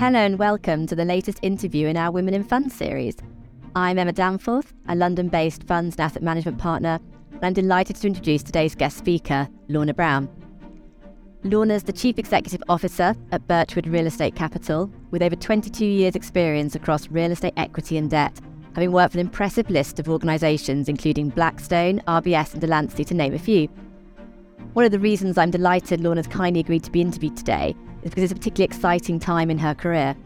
Hello and welcome to the latest interview in our Women in Funds series. I'm Emma Danforth, a London based funds and asset management partner, and I'm delighted to introduce today's guest speaker, Lorna Brown. Lorna's the Chief Executive Officer at Birchwood Real Estate Capital, with over 22 years' experience across real estate equity and debt, having worked for an impressive list of organisations including Blackstone, RBS, and Delancey, to name a few. One of the reasons I'm delighted Lorna's kindly agreed to be interviewed today is because it's a particularly exciting time in her career.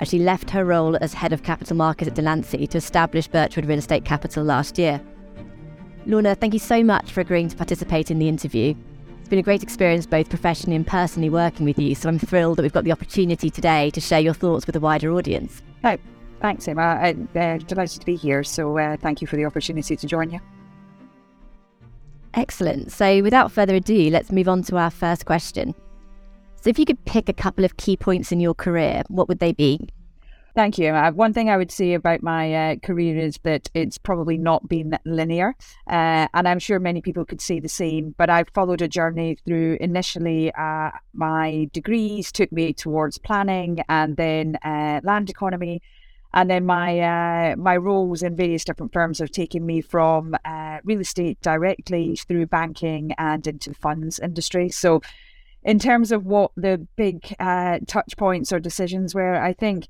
As she left her role as head of capital markets at Delancey to establish Birchwood Real Estate Capital last year. Lorna, thank you so much for agreeing to participate in the interview. It's been a great experience both professionally and personally working with you, so I'm thrilled that we've got the opportunity today to share your thoughts with a wider audience. Oh, thanks, Emma. I'm uh, delighted to be here, so uh, thank you for the opportunity to join you. Excellent. So, without further ado, let's move on to our first question. So, if you could pick a couple of key points in your career, what would they be? Thank you. Uh, one thing I would say about my uh, career is that it's probably not been linear. Uh, and I'm sure many people could say the same. But I've followed a journey through initially uh, my degrees took me towards planning and then uh, land economy. And then my uh, my roles in various different firms have taken me from real estate directly through banking and into the funds industry. So, in terms of what the big touch points or decisions were, I think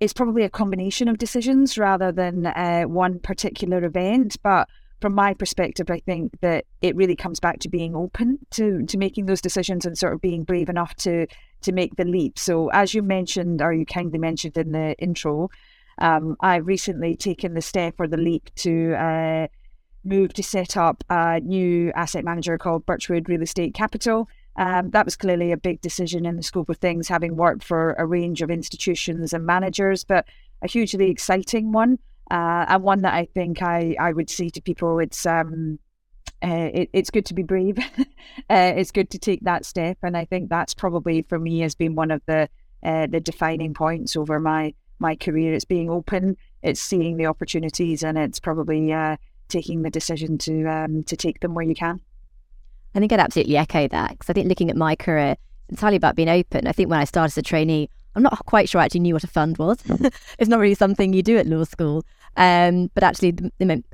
it's probably a combination of decisions rather than uh, one particular event. But from my perspective, I think that it really comes back to being open to to making those decisions and sort of being brave enough to to make the leap. So, as you mentioned, or you kindly mentioned in the intro, um, I've recently taken the step or the leap to uh, move to set up a new asset manager called Birchwood Real Estate Capital. Um, that was clearly a big decision in the scope of things, having worked for a range of institutions and managers, but a hugely exciting one, uh, and one that I think I, I would say to people it's um, uh, it, it's good to be brave. uh, it's good to take that step, and I think that's probably for me has been one of the uh, the defining points over my my career. It's being open, it's seeing the opportunities, and it's probably uh, taking the decision to um, to take them where you can. I think I'd absolutely echo that because I think looking at my career, it's entirely about being open. I think when I started as a trainee, I'm not quite sure I actually knew what a fund was. it's not really something you do at law school. Um, but actually,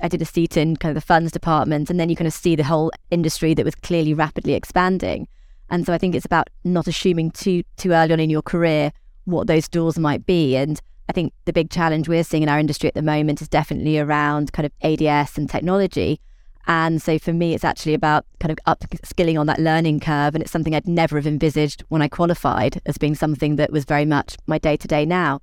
I did a seat in kind of the funds department, and then you kind of see the whole industry that was clearly rapidly expanding. And so I think it's about not assuming too too early on in your career what those doors might be. And I think the big challenge we're seeing in our industry at the moment is definitely around kind of ADS and technology. And so for me, it's actually about kind of upskilling on that learning curve. And it's something I'd never have envisaged when I qualified as being something that was very much my day to day now.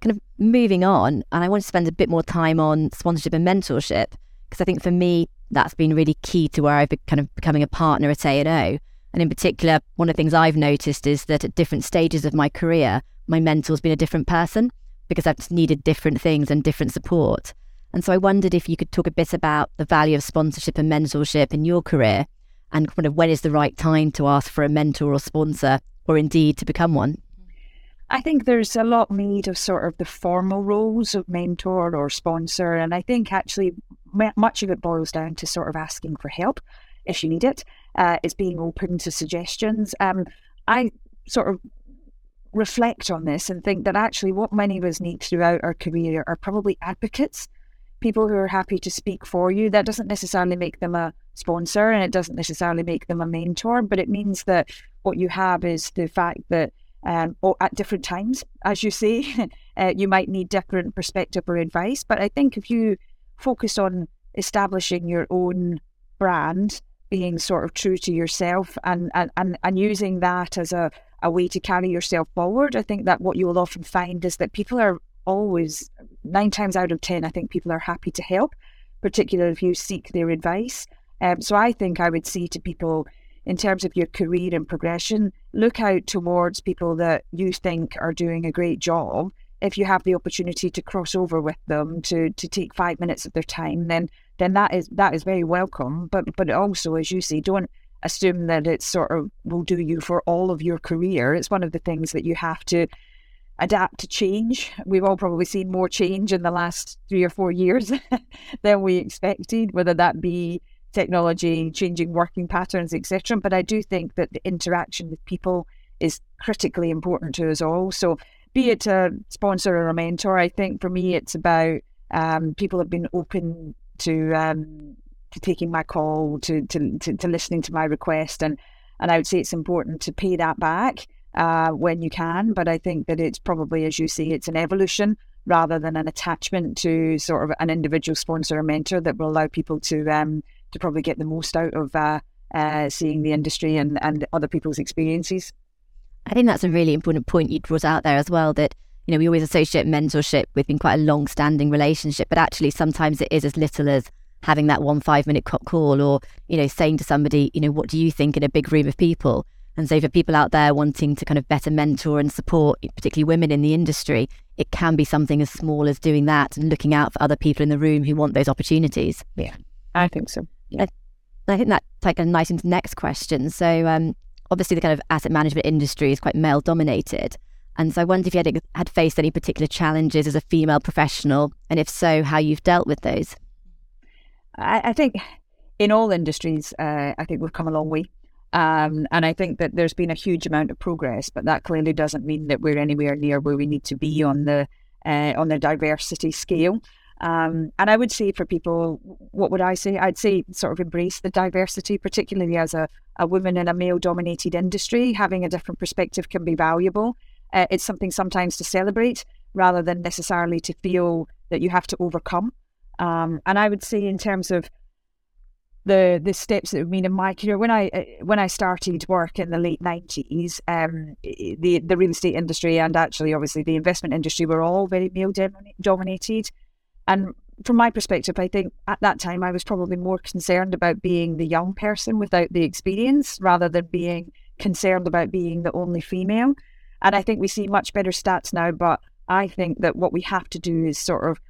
Kind of moving on, and I want to spend a bit more time on sponsorship and mentorship, because I think for me, that's been really key to where I've been kind of becoming a partner at A&O. And in particular, one of the things I've noticed is that at different stages of my career, my mentor's been a different person because I've needed different things and different support. And so I wondered if you could talk a bit about the value of sponsorship and mentorship in your career and kind of when is the right time to ask for a mentor or sponsor or indeed to become one? I think there's a lot made of sort of the formal roles of mentor or sponsor. And I think actually much of it boils down to sort of asking for help if you need it. Uh, it's being open to suggestions. Um, I sort of reflect on this and think that actually what many of us need throughout our career are probably advocates people who are happy to speak for you. That doesn't necessarily make them a sponsor and it doesn't necessarily make them a mentor, but it means that what you have is the fact that um, at different times, as you say, uh, you might need different perspective or advice. But I think if you focus on establishing your own brand, being sort of true to yourself and, and, and, and using that as a, a way to carry yourself forward, I think that what you will often find is that people are always, nine times out of 10, I think people are happy to help, particularly if you seek their advice. Um, so I think I would say to people, in terms of your career and progression, look out towards people that you think are doing a great job. If you have the opportunity to cross over with them, to to take five minutes of their time, then then that is that is very welcome. But but also, as you say, don't assume that it sort of will do you for all of your career. It's one of the things that you have to adapt to change. We've all probably seen more change in the last three or four years than we expected, whether that be technology, changing working patterns, etc. But I do think that the interaction with people is critically important to us all. So, be it a sponsor or a mentor, I think for me it's about um, people have been open to um, to taking my call, to, to, to to listening to my request, and and I would say it's important to pay that back uh, when you can. But I think that it's probably, as you say, it's an evolution rather than an attachment to sort of an individual sponsor or mentor that will allow people to um, to probably get the most out of uh, uh, seeing the industry and, and other people's experiences. I think that's a really important point you brought out there as well. That you know we always associate mentorship with being quite a long-standing relationship, but actually sometimes it is as little as having that one five-minute call, or you know saying to somebody, you know, what do you think in a big room of people? And so for people out there wanting to kind of better mentor and support, particularly women in the industry, it can be something as small as doing that and looking out for other people in the room who want those opportunities. Yeah, I think so. Yeah. I, I think that's like a nice into the next question. So um, obviously the kind of asset management industry is quite male dominated. And so I wonder if you had, had faced any particular challenges as a female professional, and if so, how you've dealt with those. I, I think in all industries, uh, I think we've come a long way. Um, and I think that there's been a huge amount of progress, but that clearly doesn't mean that we're anywhere near where we need to be on the uh, on the diversity scale. Um, and I would say for people, what would I say? I'd say sort of embrace the diversity, particularly as a, a woman in a male dominated industry. Having a different perspective can be valuable. Uh, it's something sometimes to celebrate rather than necessarily to feel that you have to overcome. Um, and I would say, in terms of the the steps that have been in my career, when I uh, when I started work in the late nineties, um, the the real estate industry and actually obviously the investment industry were all very male dominated. And from my perspective, I think at that time I was probably more concerned about being the young person without the experience rather than being concerned about being the only female. And I think we see much better stats now, but I think that what we have to do is sort of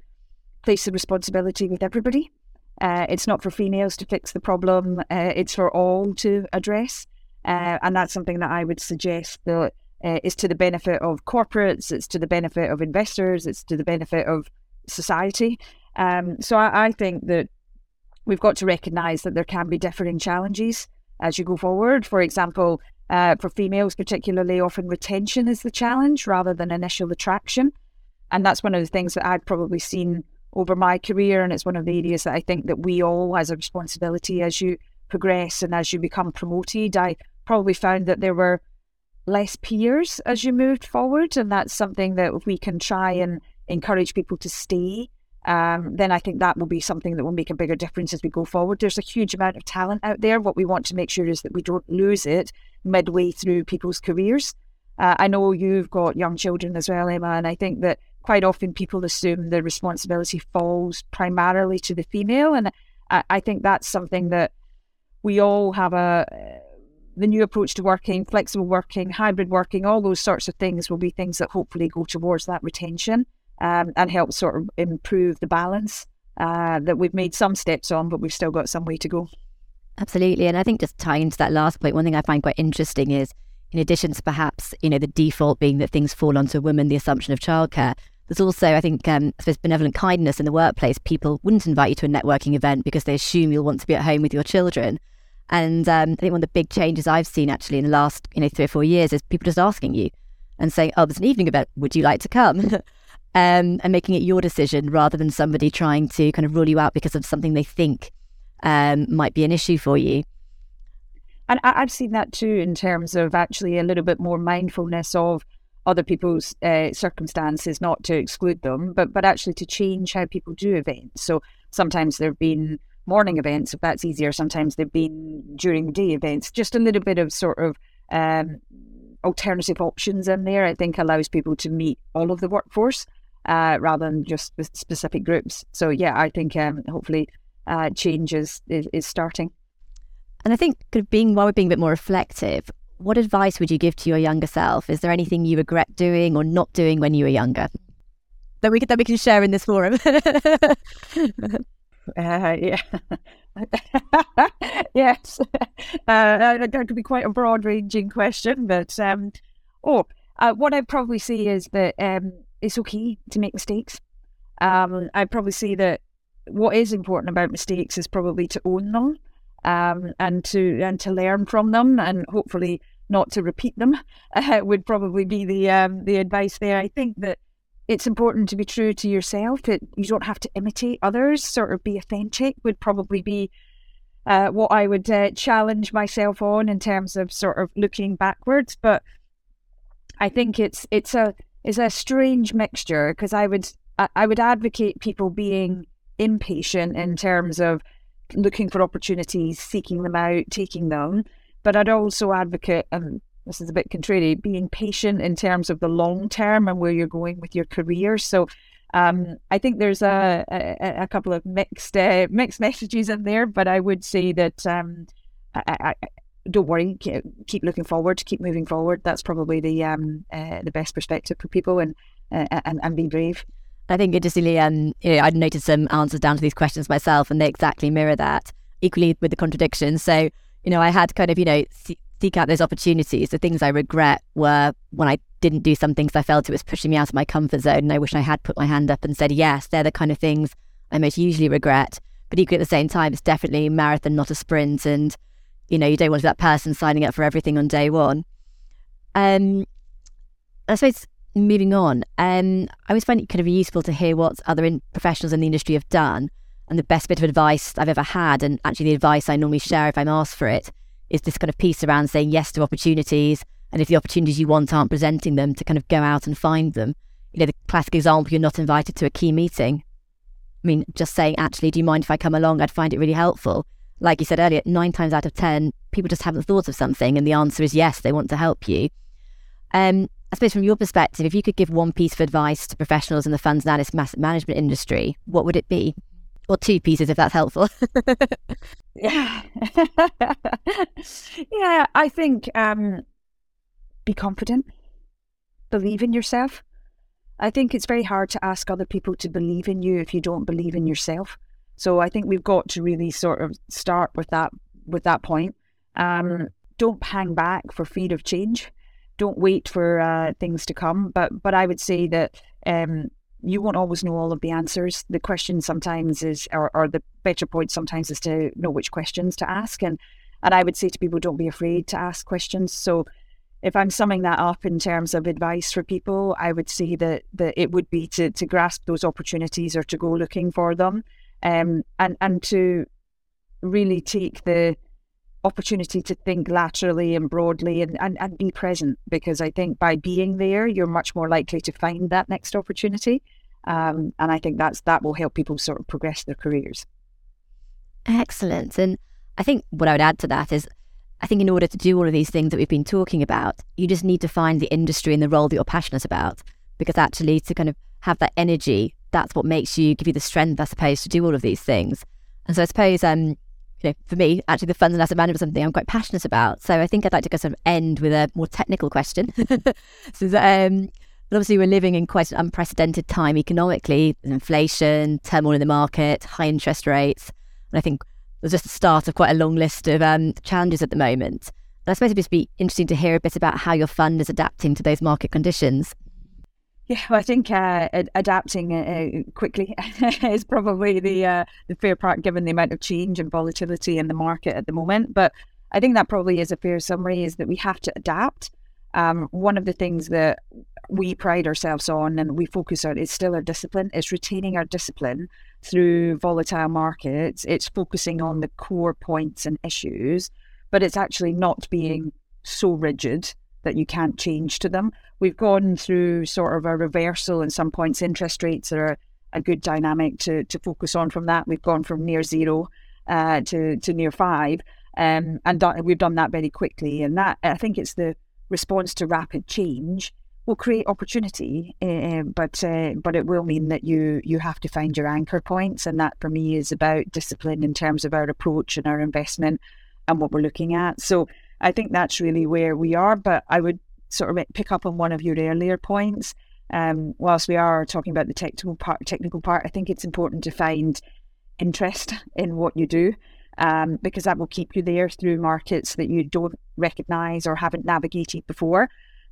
place the responsibility with everybody. Uh, it's not for females to fix the problem, uh, it's for all to address. Uh, and that's something that I would suggest that uh, is to the benefit of corporates, it's to the benefit of investors, it's to the benefit of society. Um, so I, I, think that we've got to recognise that there can be differing challenges as you go forward. For example, uh, for females, particularly, often retention is the challenge rather than initial attraction. And that's one of the things that I've probably seen over my career. And it's one of the areas that I think that we all, as a responsibility, as you progress and as you become promoted, I probably found that there were less peers as you moved forward. And that's something that we can try and encourage people to stay, um, then I think that will be something that will make a bigger difference as we go forward. There's a huge amount of talent out there. What we want to make sure is that we don't lose it midway through people's careers. Uh, I know you've got young children as well, Emma, and I think that quite often people assume the responsibility falls primarily to the female. And I, I think that's something that we all have a the new approach to working, flexible working, hybrid working, all those sorts of things will be things that hopefully go towards that retention um, and help sort of improve the balance uh, that we've made some steps on, but we've still got some way to go. Absolutely. And I think just tying to that last point, one thing I find quite interesting is in addition to perhaps, you know, the default being that things fall onto women, the assumption of childcare, there's also, I think, um, suppose, benevolent kindness in the workplace. People wouldn't invite you to a networking event because they assume you'll want to be at home with your children. And um, I think one of the big changes I've seen actually in the last, you know, three or four years is people just asking you and saying, "Oh, there's an evening event. Would you like to come?" um, and making it your decision rather than somebody trying to kind of rule you out because of something they think um, might be an issue for you. And I've seen that too in terms of actually a little bit more mindfulness of other people's uh, circumstances, not to exclude them, but but actually to change how people do events. So sometimes there have been morning events, if that's easier. Sometimes they've been during day events. Just a little bit of sort of um, alternative options in there. I think allows people to meet all of the workforce uh, rather than just with specific groups. So yeah, I think um, hopefully uh, change is, is, is starting. And I think being while we're being a bit more reflective, what advice would you give to your younger self? Is there anything you regret doing or not doing when you were younger that we could, that we can share in this forum? Uh, yeah. yes. Uh, that could be quite a broad ranging question, but um, oh, uh, what I'd probably say is that um, it's okay to make mistakes. Um, I'd probably say that what is important about mistakes is probably to own them um, and to and to learn from them and hopefully not to repeat them uh, would probably be the um, the advice there. I think that it's important to be true to yourself. That you don't have to imitate others. Sort of be authentic would probably be uh, what I would uh, challenge myself on in terms of sort of looking backwards. But I think it's it's a it's a strange mixture because I would I would advocate people being impatient in terms of looking for opportunities, seeking them out, taking them. But I'd also advocate, and this is a bit contrary, being patient in terms of the long term and where you're going with your career. So um, I think there's a, a, a couple of mixed uh, mixed messages in there, but I would say that um, I, I, don't worry, keep looking forward, keep moving forward. That's probably the um, uh, the best perspective for people, and uh, and, and be brave. I think interestingly, um, you know, I'd noted some answers down to these questions myself, and they exactly mirror that. Equally with the contradictions. So, you know, I had kind of, you know, see, seek out those opportunities. The things I regret were when I didn't do something because I felt it was pushing me out of my comfort zone, and I wish I had put my hand up and said yes. They're the kind of things I most usually regret. But equally at the same time, it's definitely marathon, not a sprint, and you know, you don't want to be that person signing up for everything on day one. Um, I suppose moving on, um, I always find it kind of useful to hear what other in- professionals in the industry have done. And the best bit of advice I've ever had, and actually the advice I normally share if I'm asked for it, is this kind of piece around saying yes to opportunities. And if the opportunities you want aren't presenting them, to kind of go out and find them. You know, the classic example, you're not invited to a key meeting. I mean, just saying, actually, do you mind if I come along? I'd find it really helpful. Like you said earlier, nine times out of 10, people just haven't thought of something. And the answer is yes, they want to help you. Um, I suppose from your perspective, if you could give one piece of advice to professionals in the funds and asset management industry, what would it be? Or two pieces, if that's helpful. yeah, yeah. I think um, be confident, believe in yourself. I think it's very hard to ask other people to believe in you if you don't believe in yourself. So I think we've got to really sort of start with that with that point. Um, don't hang back for fear of change don't wait for uh, things to come. But but I would say that um, you won't always know all of the answers. The question sometimes is, or, or the better point sometimes is to know which questions to ask. And and I would say to people, don't be afraid to ask questions. So if I'm summing that up in terms of advice for people, I would say that that it would be to to grasp those opportunities or to go looking for them, um, and and to really take the opportunity to think laterally and broadly and, and, and be present because I think by being there, you're much more likely to find that next opportunity. Um, and I think that's that will help people sort of progress their careers. Excellent. And I think what I would add to that is I think in order to do all of these things that we've been talking about, you just need to find the industry and the role that you're passionate about. Because actually, to kind of have that energy, that's what makes you give you the strength, I suppose, to do all of these things. And so I suppose um, you know, for me, actually, the funds and asset management is something I'm quite passionate about. So I think I'd like to sort of end with a more technical question. so, um, obviously, we're living in quite an unprecedented time economically inflation, turmoil in the market, high interest rates. And I think there's just the start of quite a long list of um, challenges at the moment. And I suppose it'd just be interesting to hear a bit about how your fund is adapting to those market conditions. Yeah, well, I think uh, adapting uh, quickly is probably the uh, the fair part, given the amount of change and volatility in the market at the moment. But I think that probably is a fair summary: is that we have to adapt. Um, one of the things that we pride ourselves on and we focus on is still our discipline. It's retaining our discipline through volatile markets. It's focusing on the core points and issues, but it's actually not being so rigid that you can't change to them. We've gone through sort of a reversal in some points. Interest rates are a good dynamic to, to focus on from that. We've gone from near zero uh, to, to near five. Um, and we've done that very quickly. And that, I think it's the response to rapid change will create opportunity, uh, but uh, but it will mean that you you have to find your anchor points, and that for me is about discipline in terms of our approach and our investment and what we're looking at. So I think that's really where we are. But I would sort of pick up on one of your earlier points. Um, whilst we are talking about the technical part, technical part, I think it's important to find interest in what you do. Um, because that will keep you there through markets that you don't recognize or haven't navigated before.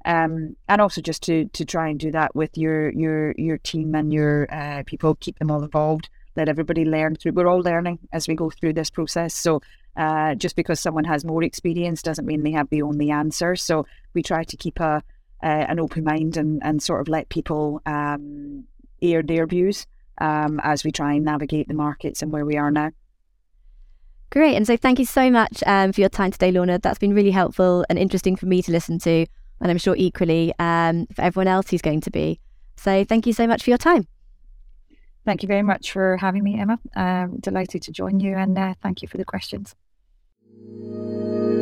Um, and also just to to try and do that with your your your team and your uh, people, keep them all involved, let everybody learn through. We're all learning as we go through this process, so Uh, just because someone has more experience doesn't mean they have the only answer. So we try to keep a uh, an open mind and, and sort of let people um, air their views um, as we try and navigate the markets and where we are now. Great. And so thank you so much um, for your time today, Lorna. That's been really helpful and interesting for me to listen to. And I'm sure equally um, for everyone else who's going to be. So thank you so much for your time. Thank you very much for having me, Emma. I'm delighted to join you and uh, thank you for the questions. うん。